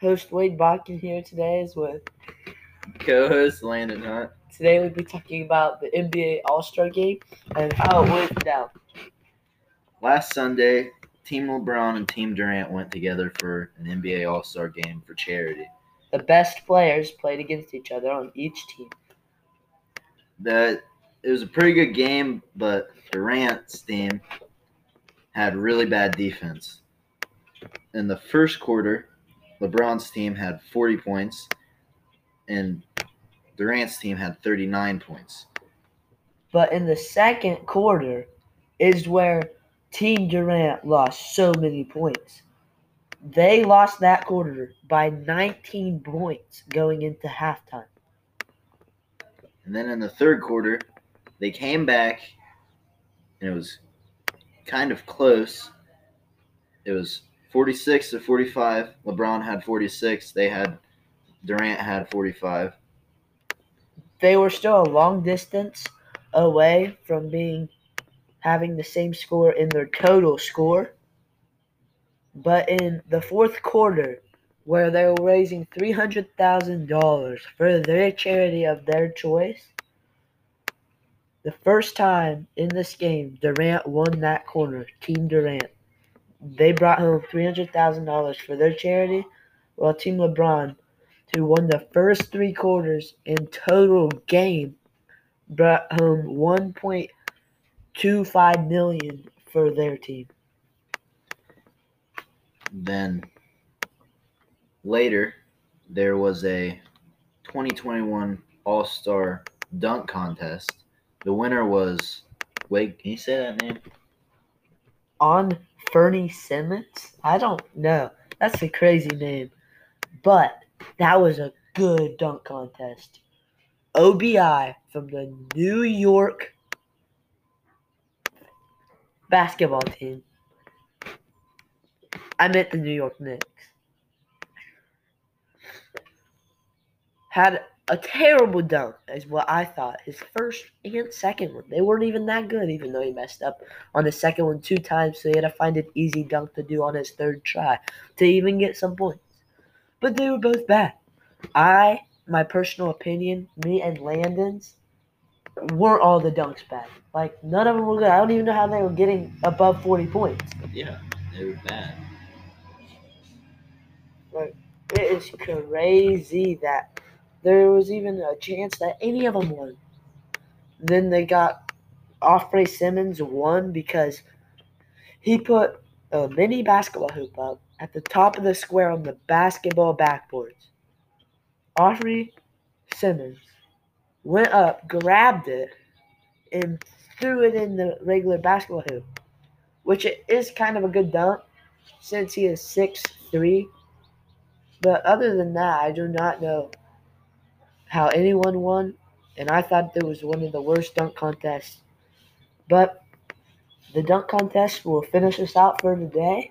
Host Wade Botkin here today is with co-host Landon Hunt. today we'll be talking about the NBA All Star game and how it went down. Last Sunday, Team LeBron and Team Durant went together for an NBA All-Star game for charity. The best players played against each other on each team. That it was a pretty good game, but Durant's team had really bad defense. In the first quarter, LeBron's team had 40 points and Durant's team had 39 points. But in the second quarter is where Team Durant lost so many points. They lost that quarter by 19 points going into halftime. And then in the third quarter, they came back and it was kind of close. It was 46 to 45. LeBron had 46. They had Durant had 45. They were still a long distance away from being having the same score in their total score. But in the fourth quarter, where they were raising $300,000 for their charity of their choice, the first time in this game, Durant won that corner, Team Durant. They brought home $300,000 for their charity, while Team LeBron, who won the first three quarters in total game, brought home 1.25 million for their team. Then later, there was a 2021 All Star Dunk Contest. The winner was, wait, can you say that name? On Fernie Simmons? I don't know. That's a crazy name. But that was a good dunk contest. OBI from the New York basketball team. I meant the New York Knicks. Had a terrible dunk, is what I thought. His first and second one. They weren't even that good, even though he messed up on the second one two times, so he had to find an easy dunk to do on his third try to even get some points. But they were both bad. I, my personal opinion, me and Landon's, weren't all the dunks bad. Like, none of them were good. I don't even know how they were getting above 40 points. Yeah, they were bad. Like it is crazy that there was even a chance that any of them won. Then they got Offrey Simons won because he put a mini basketball hoop up at the top of the square on the basketball backboards. Offrey Simons went up, grabbed it, and threw it in the regular basketball hoop, which it is kind of a good dunk since he is six three. But other than that, I do not know how anyone won, and I thought it was one of the worst dunk contests. But the dunk contest will finish us out for today,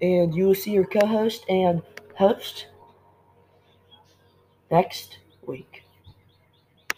and you will see your co host and host next week.